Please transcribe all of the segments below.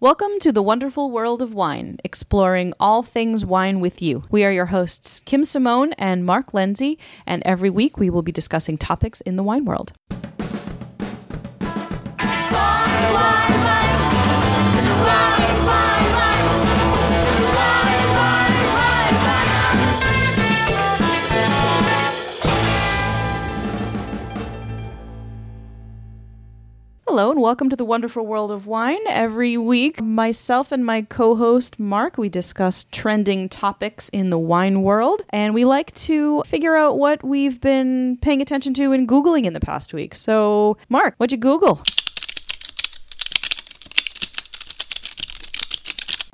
Welcome to the wonderful world of wine, exploring all things wine with you. We are your hosts, Kim Simone and Mark Lindsay, and every week we will be discussing topics in the wine world. Hello and welcome to the wonderful world of wine. Every week, myself and my co host Mark, we discuss trending topics in the wine world, and we like to figure out what we've been paying attention to and Googling in the past week. So, Mark, what'd you Google?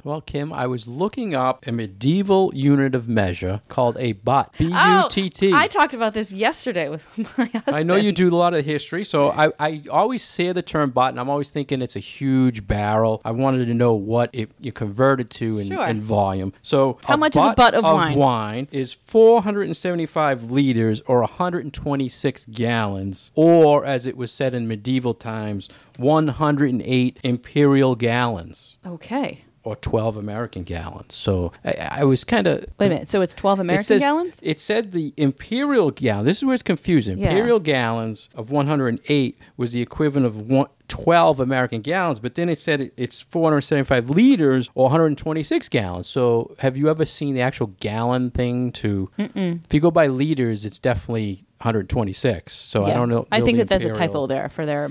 Well, Kim, I was looking up a medieval unit of measure called a butt. B U T T. Oh, I talked about this yesterday with my husband. I know you do a lot of history, so I, I always say the term butt, and I'm always thinking it's a huge barrel. I wanted to know what it you converted to in, Sure. in volume. So, How much is a butt of wine? wine is 475 liters or 126 gallons, or as it was said in medieval times, 108 imperial gallons. Okay. Or 12 American gallons. So I, I was kind of. Wait a minute. So it's 12 American it says, gallons? It said the imperial gallon. This is where it's confusing. Yeah. Imperial gallons of 108 was the equivalent of one, 12 American gallons, but then it said it's 475 liters or 126 gallons. So have you ever seen the actual gallon thing? To if you go by liters, it's definitely 126. So I don't know. I think that there's a typo there for their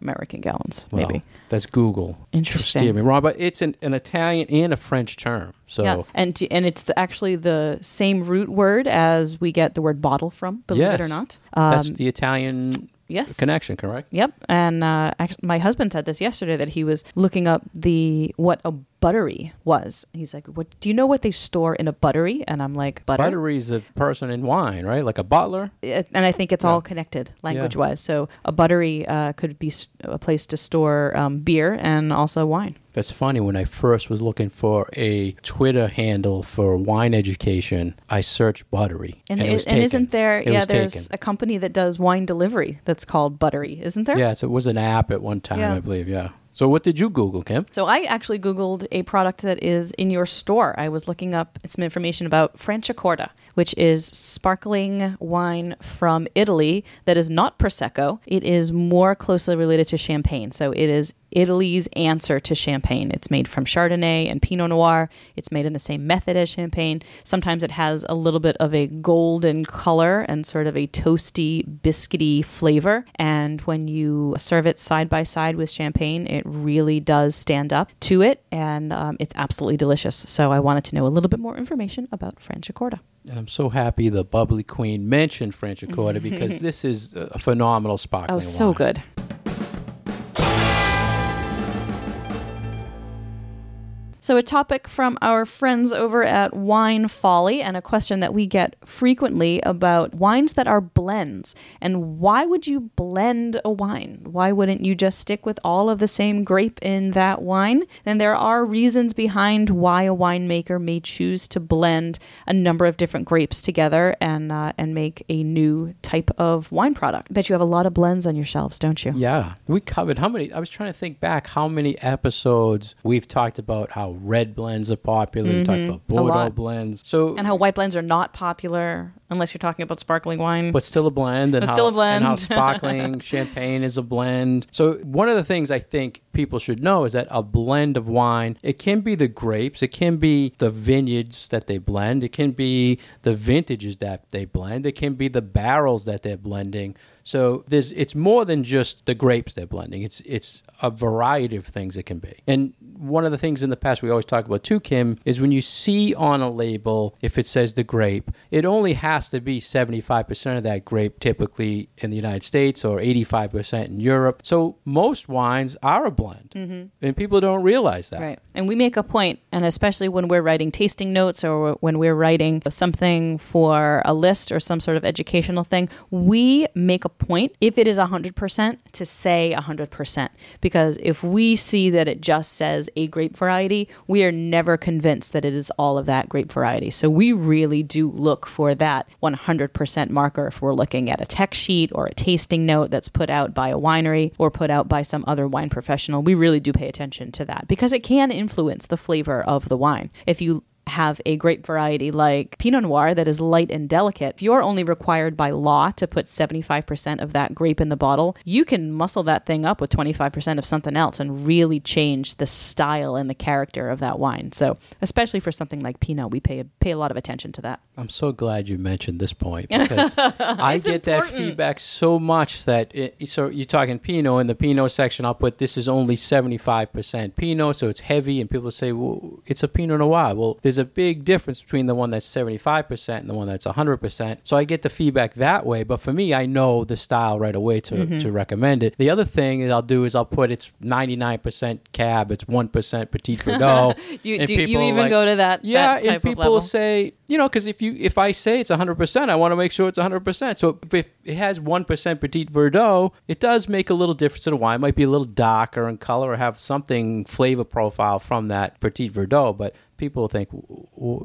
American gallons, Well, maybe. that's Google. Interesting. Steer me wrong, but it's an, an Italian and a French term. So Yes, and t- and it's the, actually the same root word as we get the word bottle from. Believe it or Yes. not. that's Um, the Italian yes. connection, correct? Yep. And uh, my husband said this yesterday that he was looking up the what a buttery was. He's like, "What do you know what they store in a buttery?" And I'm like, "Butter." Buttery is a person in wine, right? Like a butler. It- and I think it's all connected language wise. So a buttery uh, could be a place to store um, beer and also wine. That's funny. When I first was looking for a Twitter handle for wine education, I searched buttery, And, it i- was and isn't there? It yeah, there's taken. a company that does wine delivery that's called Buttery, isn't there? Yes, it was an app at one time, Yeah. I believe. Yeah. So what did you Google, Kim? So I actually Googled a product that is in your store. I was looking up some information about Franciacorta, which is sparkling wine from Italy that is not Prosecco. It is more closely related to champagne. So it is Italy's answer to champagne. It's made from Chardonnay and Pinot Noir. It's made in the same method as champagne. Sometimes it has a little bit of a golden color and sort of a toasty, biscuity flavor. And when you serve it side by side with champagne, it really does stand up to it. And um, it's absolutely delicious. So I wanted to know a little bit more information about Franciacorta. And I'm so happy the bubbly queen mentioned Franciacorta because this is a phenomenal sparkling Oh, so wine. good. So, a topic from our friends over at Wine Folly, and a question that we get frequently about wines that are blends. And why would you blend a wine? Why wouldn't you just stick with all of the same grape in that wine? And there are reasons behind why a winemaker may choose to blend a number of different grapes together and uh, and make a new type of wine product. Bet you have a lot of blends on your shelves, don't you? Yeah, we covered how many? I was trying to think back how many episodes we've talked about how red blends are popular. We talked about Mm-hmm. Bordeaux blends. So, and how white blends are not popular unless you're talking about sparkling wine. but still a blend, and But how, still a blend. and how sparkling champagne is a blend. So, one of the things I think people should know is that a blend of wine, it can be the grapes, it can be the vineyards that they blend, it can be the vintages that they blend, it can be the barrels that they're blending. So there's it's more than just the grapes they're blending. It's it's a variety of things it can be. And one of the things in the past we always talk about too, Kim, is when you see on a label if it says the grape, it only has to be 75% of that grape typically in the United States or 85% in Europe. So most wines are a blend. Mm-hmm. And people don't realize that. Right. And we make a point, and especially when we're writing tasting notes or when we're writing something for a list or some sort of educational thing, we make a point, if it is 100%, to say 100%. Because if we see that it just says a grape variety, we are never convinced that it is all of that grape variety. So we really do look for that 100% marker if we're looking at a tech sheet or a tasting note that's put out by a winery or put out by some other wine professional. We really do pay attention to that because it can influence the flavor of the wine. If you have a grape variety like Pinot Noir that is light and delicate, if you're only required by law to put 75% of that grape in the bottle, you can muscle that thing up with 25% of something else and really change the style and the character of that wine. So, especially for something like Pinot, we pay pay a lot of attention to that. I'm so glad you mentioned this point because I get that feedback so much that it, so you're talking Pinot in the Pinot section. I'll put this is only 75% Pinot, so it's heavy, and people say, well, it's a Pinot Noir. Well, there's a big difference between the one that's 75% and the one that's 100%. So I get the feedback that way. But for me, I know the style right away to, Mm-hmm. to recommend it. The other thing that I'll do is I'll put it's 99% cab, it's 1% Petit Verdot. Do you, do you even like, go to that? yeah, that type and people level? say, you know, because if you if I say it's 100, percent I want to make sure it's 100. percent So if it has one percent Petit Verdot, it does make a little difference to the wine. It might be a little darker in color or have something flavor profile from that Petit Verdot, but people think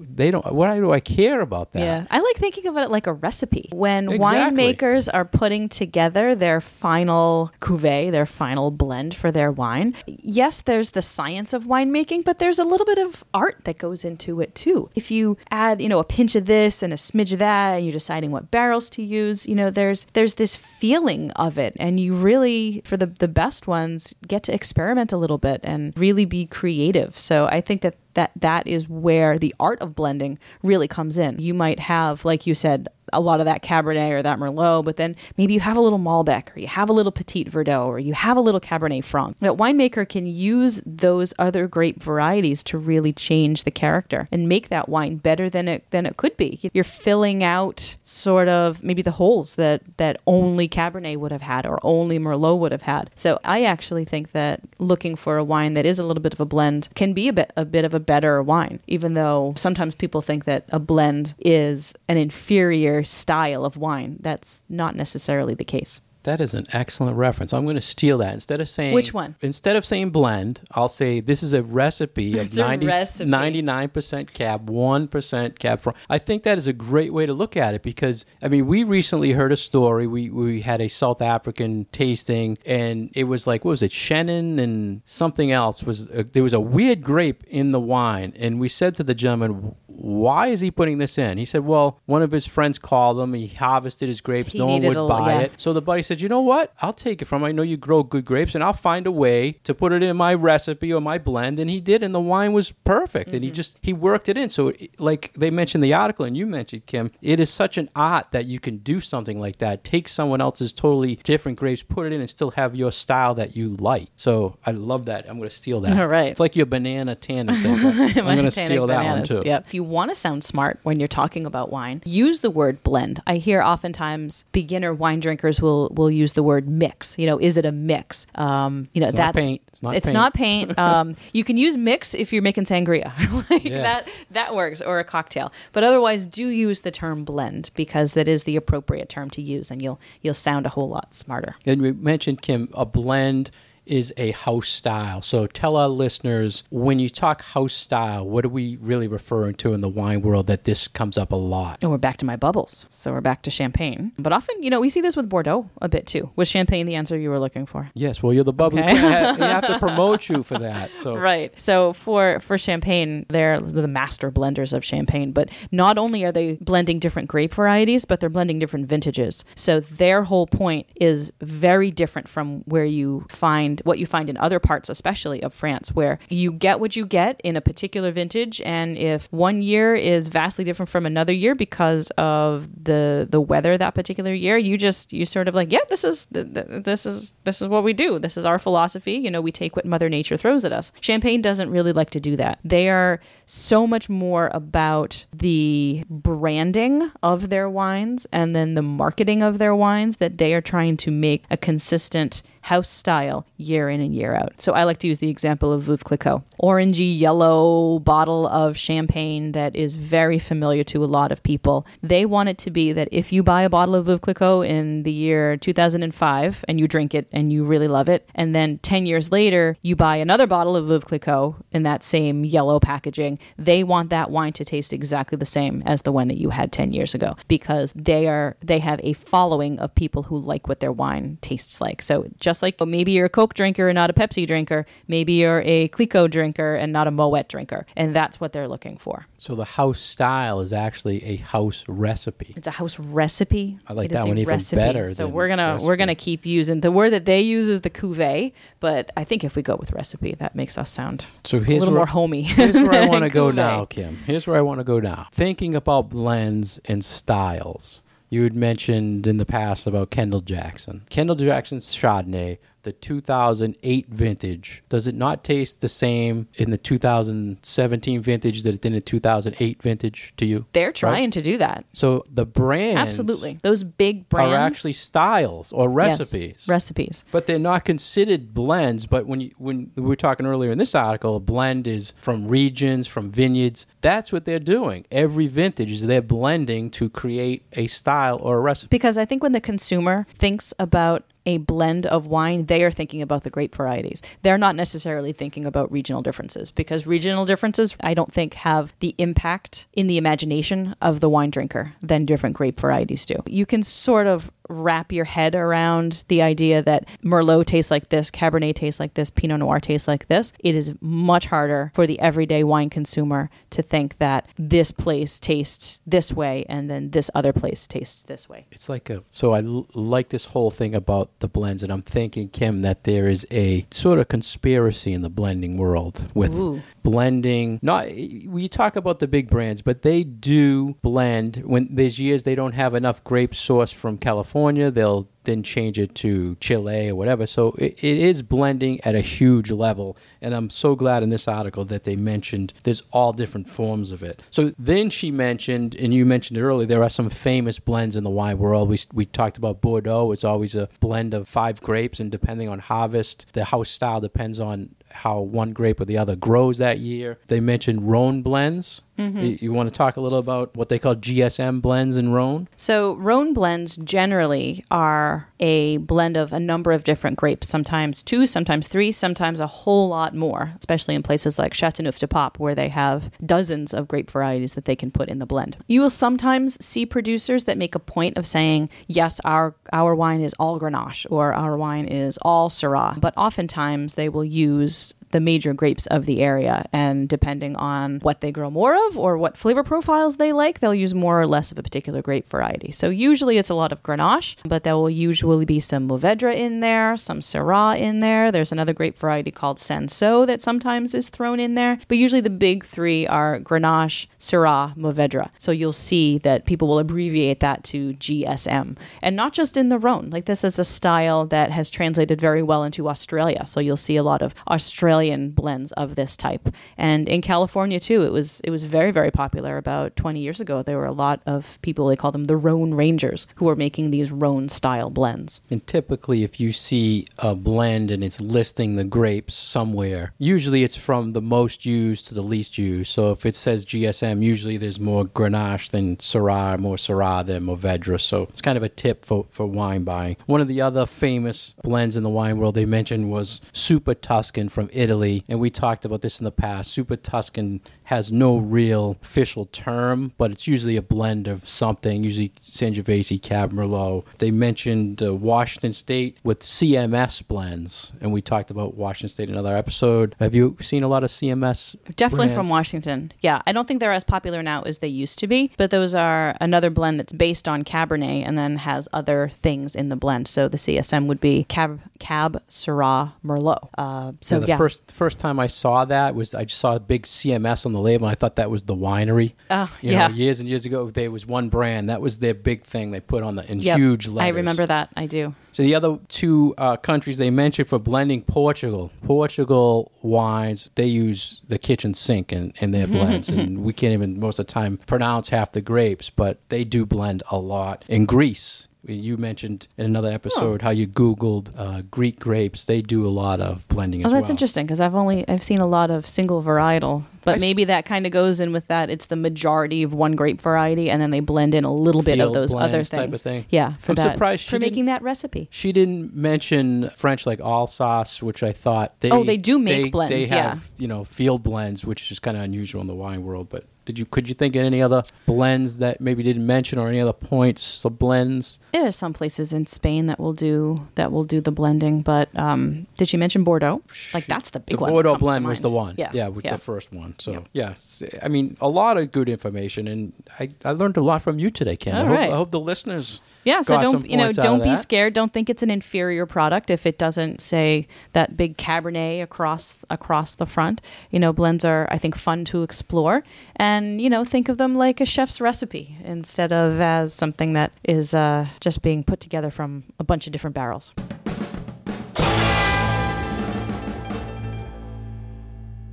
they don't. Why do I care about that? Yeah, I like thinking of it like a recipe. When Exactly. winemakers are putting together their final cuvee, their final blend for their wine, yes, there's the science of winemaking, but there's a little bit of art that goes into it too. If you add, you know, a pinch of this and a smidge of that, and you're deciding what barrels to use, you know, there's there's this feeling of it, and you really, for the the best ones, get to experiment a little bit and really be creative. So I think that that that is where the art of blending really comes in. You might have, like you said, a lot of that Cabernet or that Merlot, but then maybe you have a little Malbec or you have a little Petit Verdot or you have a little Cabernet Franc. That winemaker can use those other grape varieties to really change the character and make that wine better than it than it could be. You're filling out sort of maybe the holes that that only Cabernet would have had or only Merlot would have had. So I actually think that looking for a wine that is a little bit of a blend can be a bit a bit of a better wine, even though sometimes people think that a blend is an inferior style of wine. That's not necessarily the case. That is an excellent reference. I'm going to steal that. Instead of saying Which one? Instead of saying blend, I'll say this is a recipe of It's a recipe. 99% cab, 1% cab franc. I think that is a great way to look at it because I mean, we recently heard a story. We we had a South African tasting and it was like what was it? Chenin and something else was uh, there was a weird grape in the wine and we said to the gentleman, "Why is he putting this in?" He said, "Well, one of his friends called him. He harvested his grapes. He no one would a- buy yeah. it." So the buddy said, "You know what? I'll take it from. I know you grow good grapes, and I'll find a way to put it in my recipe or my blend." And he did, and the wine was perfect. And he mm-hmm. just he worked it in. So, it, like they mentioned the article, and you mentioned Kim, it is such an art that you can do something like that. Take someone else's totally different grapes, put it in, and still have your style that you like. So I love that. I'm going to steal that. All right. It's like your banana tannin things. I'm going to steal that one too. Yep. If you want to sound smart when you're talking about wine, use the word blend. I hear oftentimes beginner wine drinkers will will use the word mix. You know, is it a mix? Um, you know, It's not that's paint. It's not it's paint. not paint. Um, you can use mix if you're making sangria. like Yes. that that works or a cocktail. But otherwise do use the term blend because that is the appropriate term to use and you'll you'll sound a whole lot smarter. And we mentioned, Kim, a blend is a house style. So tell our listeners when you talk house style, what are we really referring to in the wine world that this comes up a lot? And we're back to my bubbles. So we're back to champagne. But often, you know, we see this with Bordeaux a bit too. Was champagne the answer you were looking for? Yes, well, you're the bubbly. Okay. have, have to promote you for that. So Right. So for for champagne, they're the master blenders of champagne. But not only are they blending different grape varieties, but they're blending different vintages. So their whole point is very different from where you find what you find in other parts, especially of France, where you get what you get in a particular vintage, and if one year is vastly different from another year because of the the weather that particular year, you just you sort of like, yeah, this is th- th- this is this is what we do. This is our philosophy. You know, we take what Mother Nature throws at us. Champagne doesn't really like to do that. They are so much more about the branding of their wines and then the marketing of their wines that they are trying to make a consistent house style year in and year out. So I like to use the example of Veuve Clicquot, orangey yellow bottle of champagne that is very familiar to a lot of people. They want it to be that if you buy a bottle of Veuve Clicquot in the year 2005 and you drink it and you really love it, and then 10 years later you buy another bottle of Veuve Clicquot in that same yellow packaging, they want that wine to taste exactly the same as the one that you had 10 years ago because they are they have a following of people who like what their wine tastes like. So just like maybe you're a Coke drinker and not a Pepsi drinker, maybe you're a Clicquot drinker and not a Moet drinker, and that's what they're looking for. So the house style is actually a house recipe. It's a house recipe. I like It that one even recipe. better So we're gonna recipe. we're gonna keep using the word that they use is the cuvee, but I think if we go with recipe, that makes us sound So a little where, more homey. here's where I want to go now, Kim. Here's where I want to go now. Thinking about blends and styles. You had mentioned in the past about Kendall Jackson. Kendall Jackson's Chardonnay, the 2008 vintage, does it not taste the same in the 2017 vintage that it did in the 2008 vintage to you? They're trying to do that. So the brands Absolutely, those big brands are actually styles or Yes, recipes. recipes. but they're not considered blends. But when you, when we were talking earlier in this article, a blend is from regions, from vineyards. That's what they're doing. Every vintage is they're blending to create a style or a recipe. Because I think when the consumer thinks about a blend of wine, they are thinking about the grape varieties. They're not necessarily thinking about regional differences because regional differences, I don't think, have the impact in the imagination of the wine drinker than different grape varieties do. You can sort of wrap your head around the idea that Merlot tastes like this, Cabernet tastes like this, Pinot Noir tastes like this. It is much harder for the everyday wine consumer to think that this place tastes this way and then this other place tastes this way. It's like a so I l- like this whole thing about the blends, and I'm thinking, Kim, that there is a sort of conspiracy in the blending world with Ooh. blending. Not we talk about the big brands, but they do blend. When there's years they don't have enough grape source from California, they'll then change it to Chile or whatever. So it, it is blending at a huge level, and I'm so glad in this article that they mentioned there's all different forms of it. So then she mentioned, and you mentioned it earlier, there are some famous blends in the wine world. We we talked about Bordeaux. It's always a blend of five grapes, and depending on harvest, the house style depends on how one grape or the other grows that year. They mentioned Rhone blends. Mm-hmm. You, you want to talk a little about what they call GSM blends in Rhone? So, Rhone blends generally are a blend of a number of different grapes, sometimes two, sometimes three, sometimes a whole lot more, especially in places like Chateauneuf-du-Pape, where they have dozens of grape varieties that they can put in the blend. You will sometimes see producers that make a point of saying, yes, our, our wine is all Grenache or our wine is all Syrah, but oftentimes they will use the major grapes of the area. And depending on what they grow more of or what flavor profiles they like, they'll use more or less of a particular grape variety. So usually it's a lot of Grenache, but there will usually be some Mourvedre in there, some Syrah in there. There's another grape variety called Cinsault that sometimes is thrown in there. But usually the big three are Grenache, Syrah, Mourvedre. So you'll see that people will abbreviate that to GSM. And not just in the Rhone. Like this is a style that has translated very well into Australia. So you'll see a lot of Australian blends of this type. And in California too, it was it was very very popular about 20 years ago. There were a lot of people they call them the Rhone Rangers who were making these Rhone style blends. And typically, if you see a blend and it's listing the grapes somewhere, usually it's from the most used to the least used. So if it says GSM, usually there's more Grenache than Syrah, more Syrah than Mourvedre. So it's kind of a tip for, for wine buying. One of the other famous blends in the wine world they mentioned was Super Tuscan from Italy. Italy, and we talked about this in the past. Super Tuscan has no real official term, but it's usually a blend of something, usually Sangiovese, Cab Merlot. They mentioned uh, Washington State with CMS blends, and we talked about Washington State in another episode. Have you seen a lot of CMS? Definitely from? Washington. Yeah, I don't think they're as popular now as they used to be, but those are another blend that's based on Cabernet and then has other things in the blend. So the CSM would be Cab, Cab Syrah, Merlot. Uh, so yeah, the yeah, first first time I saw that was I just saw a big CMS on the label. and I thought that was the winery. Oh, You yeah. know, years and years ago, there was one brand that was their big thing. They put on the in Yep. huge letters. I remember that. I do. So the other two uh, countries they mentioned for blending Portugal, Portugal wines, they use the kitchen sink in, in their blends, and we can't even most of the time pronounce half the grapes, but they do blend a lot. In Greece, You mentioned in another episode how you Googled uh, Greek grapes. They do a lot of blending Oh, that's well. interesting because I've only I've seen a lot of single varietal, but I've maybe s- that kind of goes in with that. It's the majority of one grape variety, and then they blend in a little bit of those other things. type of thing. Yeah, for I'm that, surprised she for making that recipe. She didn't mention French like Alsace, which I thought they Oh, they do make they, blends, They yeah. have you know field blends, which is kind of unusual in the wine world. But did you could you think of any other blends that maybe didn't mention or any other points of blends? There are some places in Spain that will do that will do the blending, but um, did she mention Bordeaux? Like that's the big the one. Bordeaux blend was the one. Yeah, yeah, with yeah. the first one. So Yeah. yeah, I mean a lot of good information, and I, I learned a lot from you today, Ken. I, All hope, right. I hope the listeners. Yeah, so don't you know? Don't be that. scared. Don't think it's an inferior product if it doesn't say that big Cabernet across across the front. You know, blends are I think fun to explore, and you know, think of them like a chef's recipe instead of as something that is uh, just being put together from a bunch of different barrels.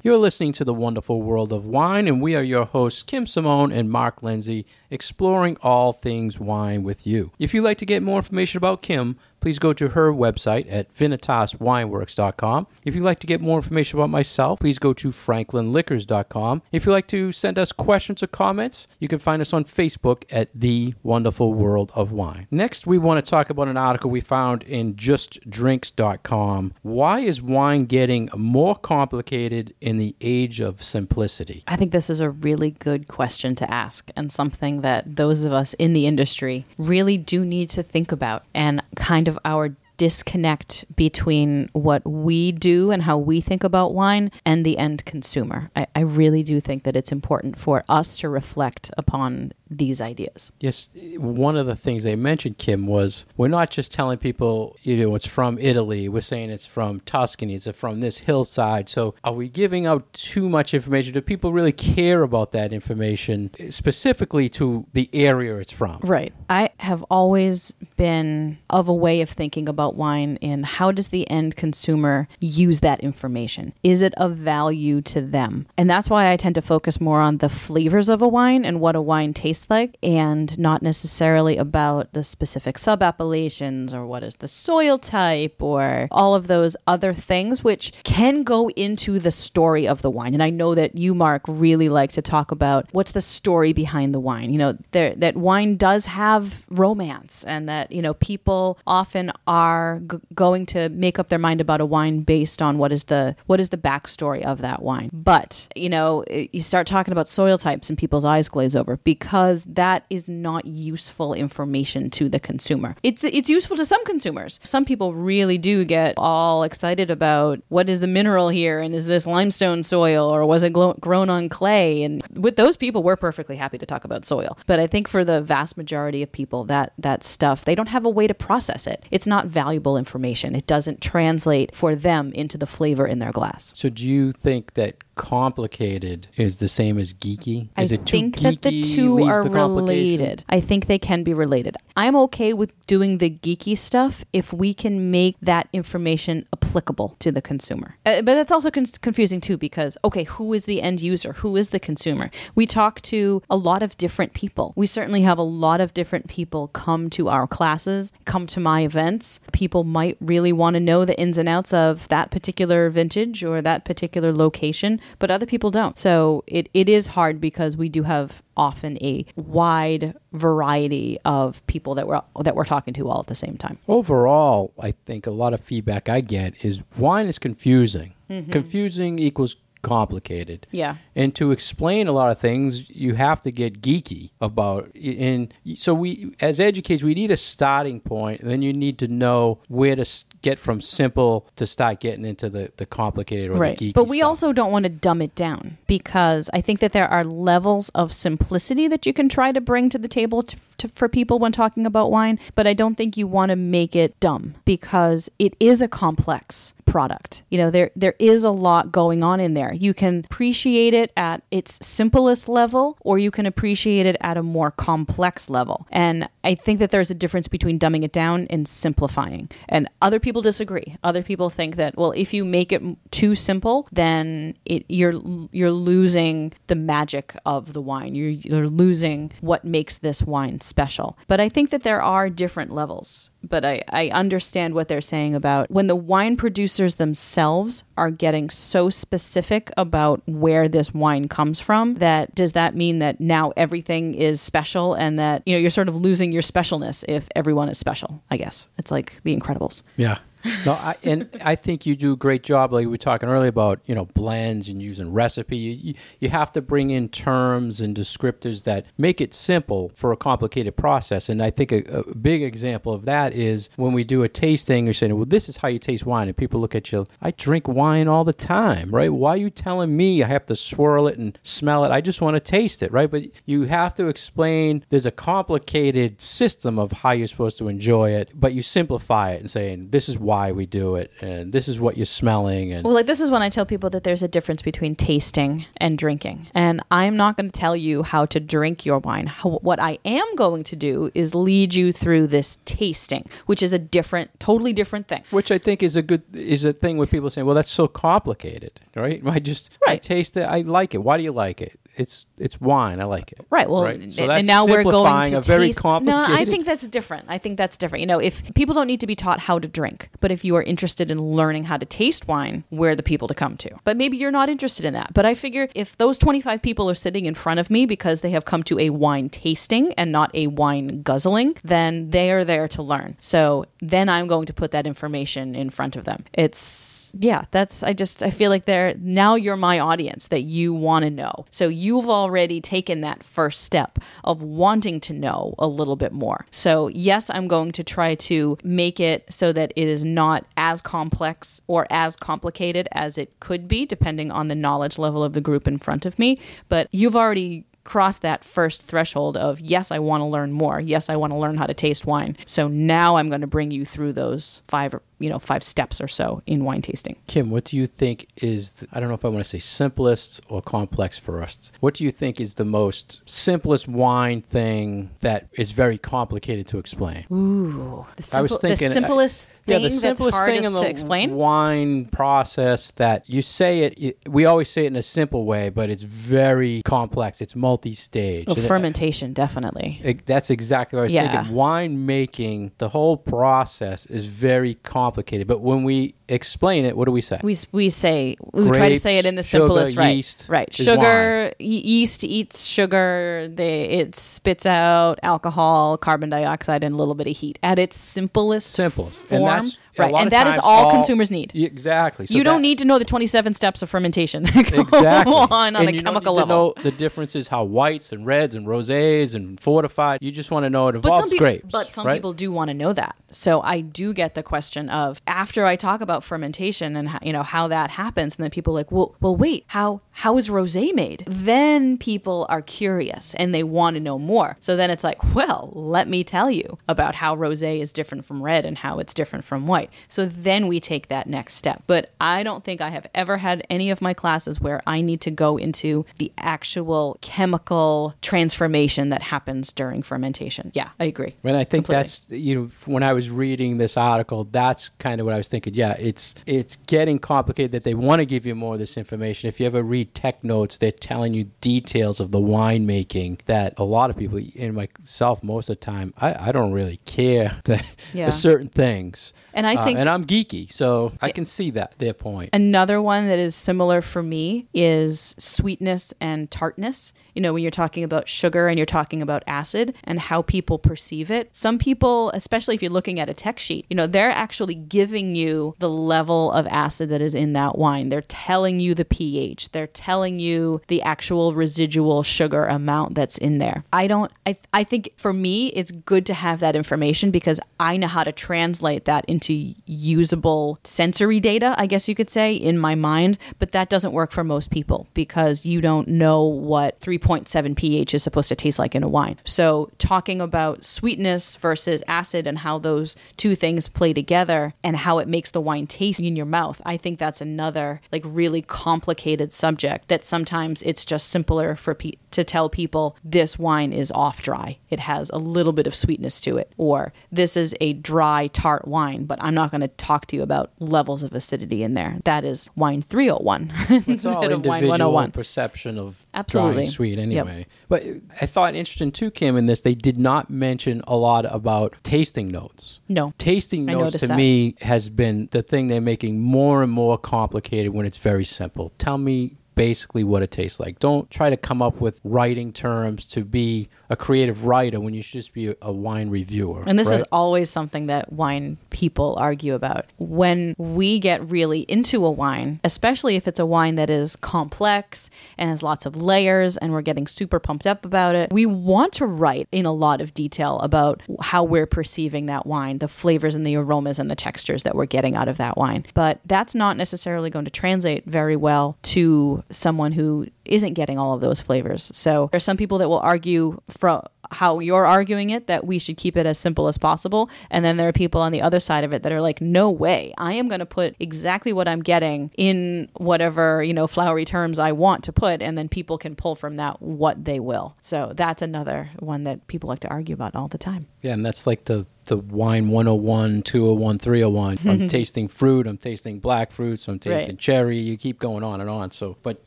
You're listening to the wonderful world of wine, and we are your hosts, Kim Simone and Mark Lindsay, exploring all things wine with you. If you'd like to get more information about Kim, please go to her website at vinitaswineworks.com. If you'd like to get more information about myself, please go to franklinliquors.com. If you'd like to send us questions or comments, you can find us on Facebook at The Wonderful World of Wine. Next, we want to talk about an article we found in justdrinks.com. Why is wine getting more complicated in the age of simplicity? I think this is a really good question to ask and something that those of us in the industry really do need to think about and kind of our disconnect between what we do and how we think about wine and the end consumer. I, I really do think that it's important for us to reflect upon these ideas. Yes, one of the things they mentioned, Kim, was we're not just telling people, you know, it's from Italy. We're saying it's from Tuscany. It's from this hillside. So are we giving out too much information? Do people really care about that information specifically to the area it's from? Right. I have always been of a way of thinking about wine in how does the end consumer use that information? Is it of value to them? And that's why I tend to focus more on the flavors of a wine and what a wine tastes like and not necessarily about the specific sub appellations or what is the soil type or all of those other things which can go into the story of the wine. And I know that you Mark really like to talk about what's the story behind the wine. You know, there that wine does have romance and that, you know, people often are g- going to make up their mind about a wine based on what is the what is the backstory of that wine. But, you know, you start talking about soil types and people's eyes glaze over because that is not useful information to the consumer. It's it's useful to some consumers. Some people really do get all excited about what is the mineral here and is this limestone soil or was it glo- grown on clay and with those people we're perfectly happy to talk about soil. But I think for the vast majority of people that that stuff they don't have a way to process it. It's not valuable information. It doesn't translate for them into the flavor in their glass. So do you think that complicated is the same as geeky? Is I it too think that the two are complication? related. I think they can be related. I'm okay with doing the geeky stuff if we can make that information applicable to the consumer. Uh, but that's also con- confusing too because, okay, who is the end user? Who is the consumer? We talk to a lot of different people. We certainly have a lot of different people come to our classes, come to my events. People might really want to know the ins and outs of that particular vintage or that particular location, but other people don't. So it, it is hard because we do have often a wide variety of people that we're that we're talking to all at the same time. Overall, I think a lot of feedback I get is wine is confusing. Mm-hmm. Confusing equals complicated. Yeah. And to explain a lot of things, you have to get geeky about. And so we, as educators, we need a starting point, then you need to know where to get from simple to start getting into the, the complicated or right. the geeky. But we stuff. also don't want to dumb it down because I think that there are levels of simplicity that you can try to bring to the table to, to, for people when talking about wine. But I don't think you want to make it dumb because it is a complex product. You know, there there is a lot going on in there. You can appreciate it at its simplest level or you can appreciate it at a more complex level. And I think that there's a difference between dumbing it down and simplifying. And other people disagree. Other people think that well, if you make it too simple, then it, you're you're losing the magic of the wine. You're, you're losing what makes this wine special. But I think that there are different levels. But I, I understand what they're saying about when the wine producers themselves are getting so specific about where this wine comes from that does that mean that now everything is special and that you know you're sort of losing your specialness if everyone is special i guess it's like the incredibles Yeah. No, I, and I think you do a great job. Like we were talking earlier about, you know, blends and using recipe. You, you, you have to bring in terms and descriptors that make it simple for a complicated process. And I think a, a big example of that is when we do a tasting, you're saying, well, this is how you taste wine. And people look at you, I drink wine all the time, right? Why are you telling me I have to swirl it and smell it? I just want to taste it, right? But you have to explain there's a complicated system of how you're supposed to enjoy it, but you simplify it and saying, this is why we do it, and this is what you're smelling. And Well, like this is when I tell people that there's a difference between tasting and drinking. And I'm not going to tell you how to drink your wine. How, what I am going to do is lead you through this tasting, which is a different, totally different thing. which I think is a good is a thing where people say, well, that's so complicated, right? I just I taste it, I like it. Why do you like it? It's it's wine. I like it. Right. Well, Right. and, So and that's now we're going simplifying to a very taste. No, I think that's different. I think that's different. You know, if people don't need to be taught how to drink, but if you are interested in learning how to taste wine, we're the people to come to. But maybe you're not interested in that. But I figure if those 25 people are sitting in front of me because they have come to a wine tasting and not a wine guzzling, then they are there to learn. So then I'm going to put that information in front of them. It's yeah, that's I just I feel like they're now you're my audience that you want to know. So you've already taken that first step of wanting to know a little bit more. So yes, I'm going to try to make it so that it is not as complex or as complicated as it could be depending on the knowledge level of the group in front of me, but you've already crossed that first threshold of yes i want to learn more. Yes i want to learn how to taste wine. So now i'm going to bring you through those five you know five steps or so in wine tasting Kim, what do you think is the, I don't know if I want to say simplest or complex for us. What do you think is the most simplest wine thing that is very complicated to explain? Ooh, the, I was thinking the simplest yeah, thing the that's simplest thing in the to explain. wine process that you say it, we always say it in a simple way, but it's very complex. It's multi-stage. Oh, And it- fermentation, definitely. it- that's exactly what I was Yeah. thinking. Wine making, the whole process is very complicated. But when we explain it, what do we say? We, we say we try to say it in the Grapes, sugar, simplest right yeast right sugar ye- yeast eats sugar they it spits out alcohol carbon dioxide and a little bit of heat at its simplest Simplest. form And that's right and that is all, all- consumers need exactly. So you don't need to know the 27 steps of fermentation that go exactly on on And a you don't chemical need to level know the differences, how whites and reds and rosés and fortified. You just want to know it But involves people, grapes. but some right? people do want to know that. So I do get the question of after I talk about fermentation and how, you know how that happens, and then people are like, well, well, wait, how how is rosé made? Then people are curious and they want to know more. So then it's like, well, let me tell you about how rosé is different from red and how it's different from white. So then we take that next step. But I don't think I have ever had any of my classes where I need to go into the actual chemical transformation that happens during fermentation. Yeah, I agree. And I think Completely. that's you know when I was reading this article, that's kind of what I was thinking. Yeah, it's it's getting complicated that they want to give you more of this information. If you ever read tech notes, they're telling you details of the winemaking that a lot of people, and myself most of the time, I, I don't really care that Yeah. certain things. And I Uh, think and I'm geeky, so I can see that their point. Another one that is similar for me is sweetness and tartness. You know, when you're talking about sugar and you're talking about acid and how people perceive it. Some people, especially if you're looking at a tech sheet, you know, they're actually giving you the level of acid that is in that wine. They're telling you the pH. They're telling you the actual residual sugar amount that's in there. I don't I I think for me it's good to have that information because I know how to translate that into usable sensory data, I guess you could say, in my mind, but that doesn't work for most people because you don't know what 3.7 pH is supposed to taste like in a wine. So, talking about sweetness versus acid and how those two things play together and how it makes the wine taste in your mouth, I think that's another like really complicated subject that sometimes it's just simpler for pe- to tell people this wine is off dry. It has a little bit of sweetness to it, or this is a dry tart wine, but I'm not going to talk to you about levels of acidity in there. That is wine 301 It's all instead of wine 101. perception of dry Absolutely. and sweet Yep. anyway. But I thought interesting too, Kim, in this, they did not mention a lot about tasting notes. No. Tasting notes to that. me has been the thing they're making more and more complicated when it's very simple. Tell me basically what it tastes like. Don't try to come up with writing terms to be a creative writer when you should just be a, wine reviewer. And this is always something that wine people argue about. When we get really into a wine, especially if it's a wine that is complex and has lots of layers and we're getting super pumped up about it, we want to write in a lot of detail about how we're perceiving that wine, the flavors and the aromas and the textures that we're getting out of that wine. But that's not necessarily going to translate very well to someone who isn't getting all of those flavors. So there are some people that will argue from how you're arguing it that we should keep it as simple as possible. And then there are people on the other side of it that are like no way. I am going to put exactly what i'm getting in whatever you know flowery terms i want to put and then people can pull from that what they will. So that's another one that people like to argue about all the time Yeah, and that's like the the wine 101, 201, 301. I'm mm-hmm. tasting fruit, I'm tasting black fruits, I'm tasting Right. cherry. You keep going on and on. So, but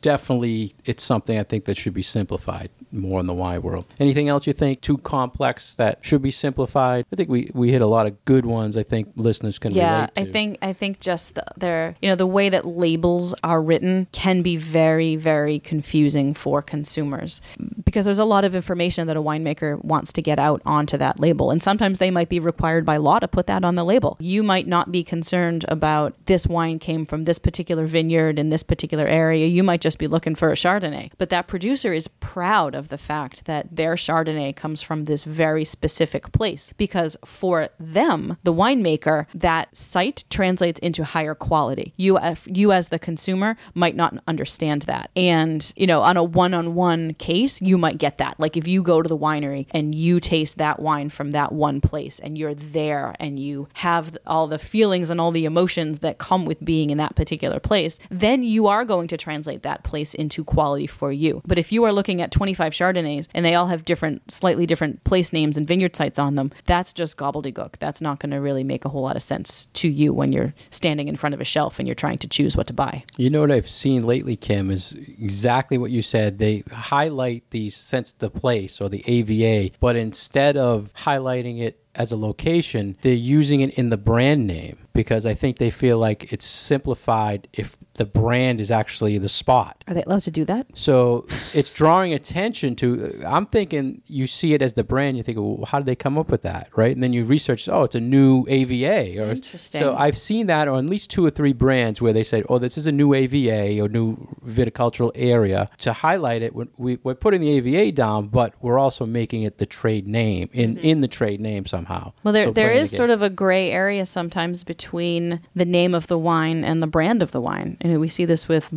definitely it's something I think that should be simplified more in the wine world. Anything else you think too complex that should be simplified? I think we we hit a lot of good ones I think listeners can yeah relate to. i think i think just the, their you know the way that labels are written can be very very confusing for consumers because there's a lot of information that a winemaker wants to get out onto that label and sometimes they might be required by law to put that on the label. You might not be concerned about this wine came from this particular vineyard in this particular area. You might just be looking for a chardonnay. But that producer is proud of the fact that their chardonnay comes from this very specific place because for them the winemaker that site translates into higher quality. You you as the consumer might not understand that. And you know on a one-on-one case you might get that. Like if you go to the winery and you taste that wine from that one place and you're there and you have all the feelings and all the emotions that come with being in that particular place then you are going to translate that place into quality for you. But if you are looking at 25 chardonnays and they all have different slightly different place names and vineyard sites on them that's just gobbledygook. That's not going to really make a whole lot of sense to you when you're standing in front of a shelf and you're trying to choose what to buy. You know what I've seen lately, Kim, is exactly what you said. They highlight the sense the place or the AVA, but instead of highlighting it as a location, they're using it in the brand name because I think they feel like it's simplified if the brand is actually the spot. are they allowed to do that So it's drawing attention to. I'm thinking you see it as the brand. You think, well, how did they come up with that, right? And then you research. Oh, it's a new AVA. Or Interesting. so I've seen that on at least two or three brands where they said, oh, this is a new AVA or new viticultural area. To highlight it, we- we're putting the AVA down, but we're also making it the trade name in mm-hmm. in the trade name somehow. Well, there So there playing sort of a gray area sometimes between the name of the wine and the brand of the wine. Mean, we see this with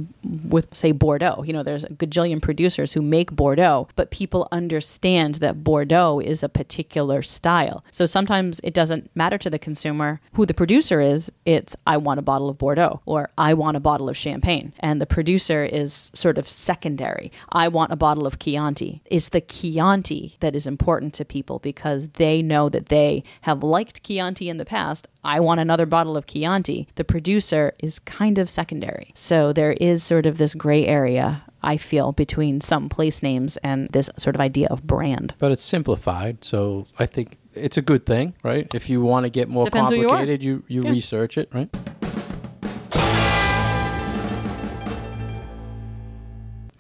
with say Bordeaux. You know, there's a gajillion producers who make Bordeaux, but people understand that Bordeaux is a particular style. So sometimes it doesn't matter to the consumer who the producer is. It's I want a bottle of Bordeaux or I want a bottle of champagne, and the producer is sort of secondary. I want a bottle of Chianti. It's the Chianti that is important to people because they know that they have liked Chianti in the past. I want another bottle of Chianti. The producer is kind of secondary. So there is sort of this gray area, I feel, between some place names and this sort of idea of brand. But it's simplified, so I think it's a good thing, right? If you want to get more Depends who you complicated, you you, Yeah. research it, right?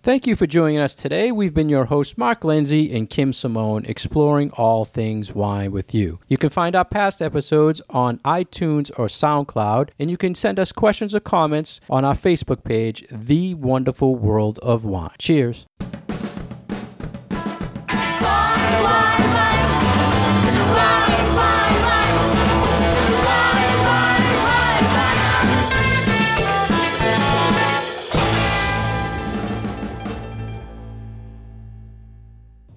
Thank you for joining us today. We've been your hosts, Mark Lindsay and Kim Simone, exploring all things wine with you. You can find our past episodes on iTunes or SoundCloud, and you can send us questions or comments on our Facebook page, The Wonderful World of Wine. Cheers. Wine, wine.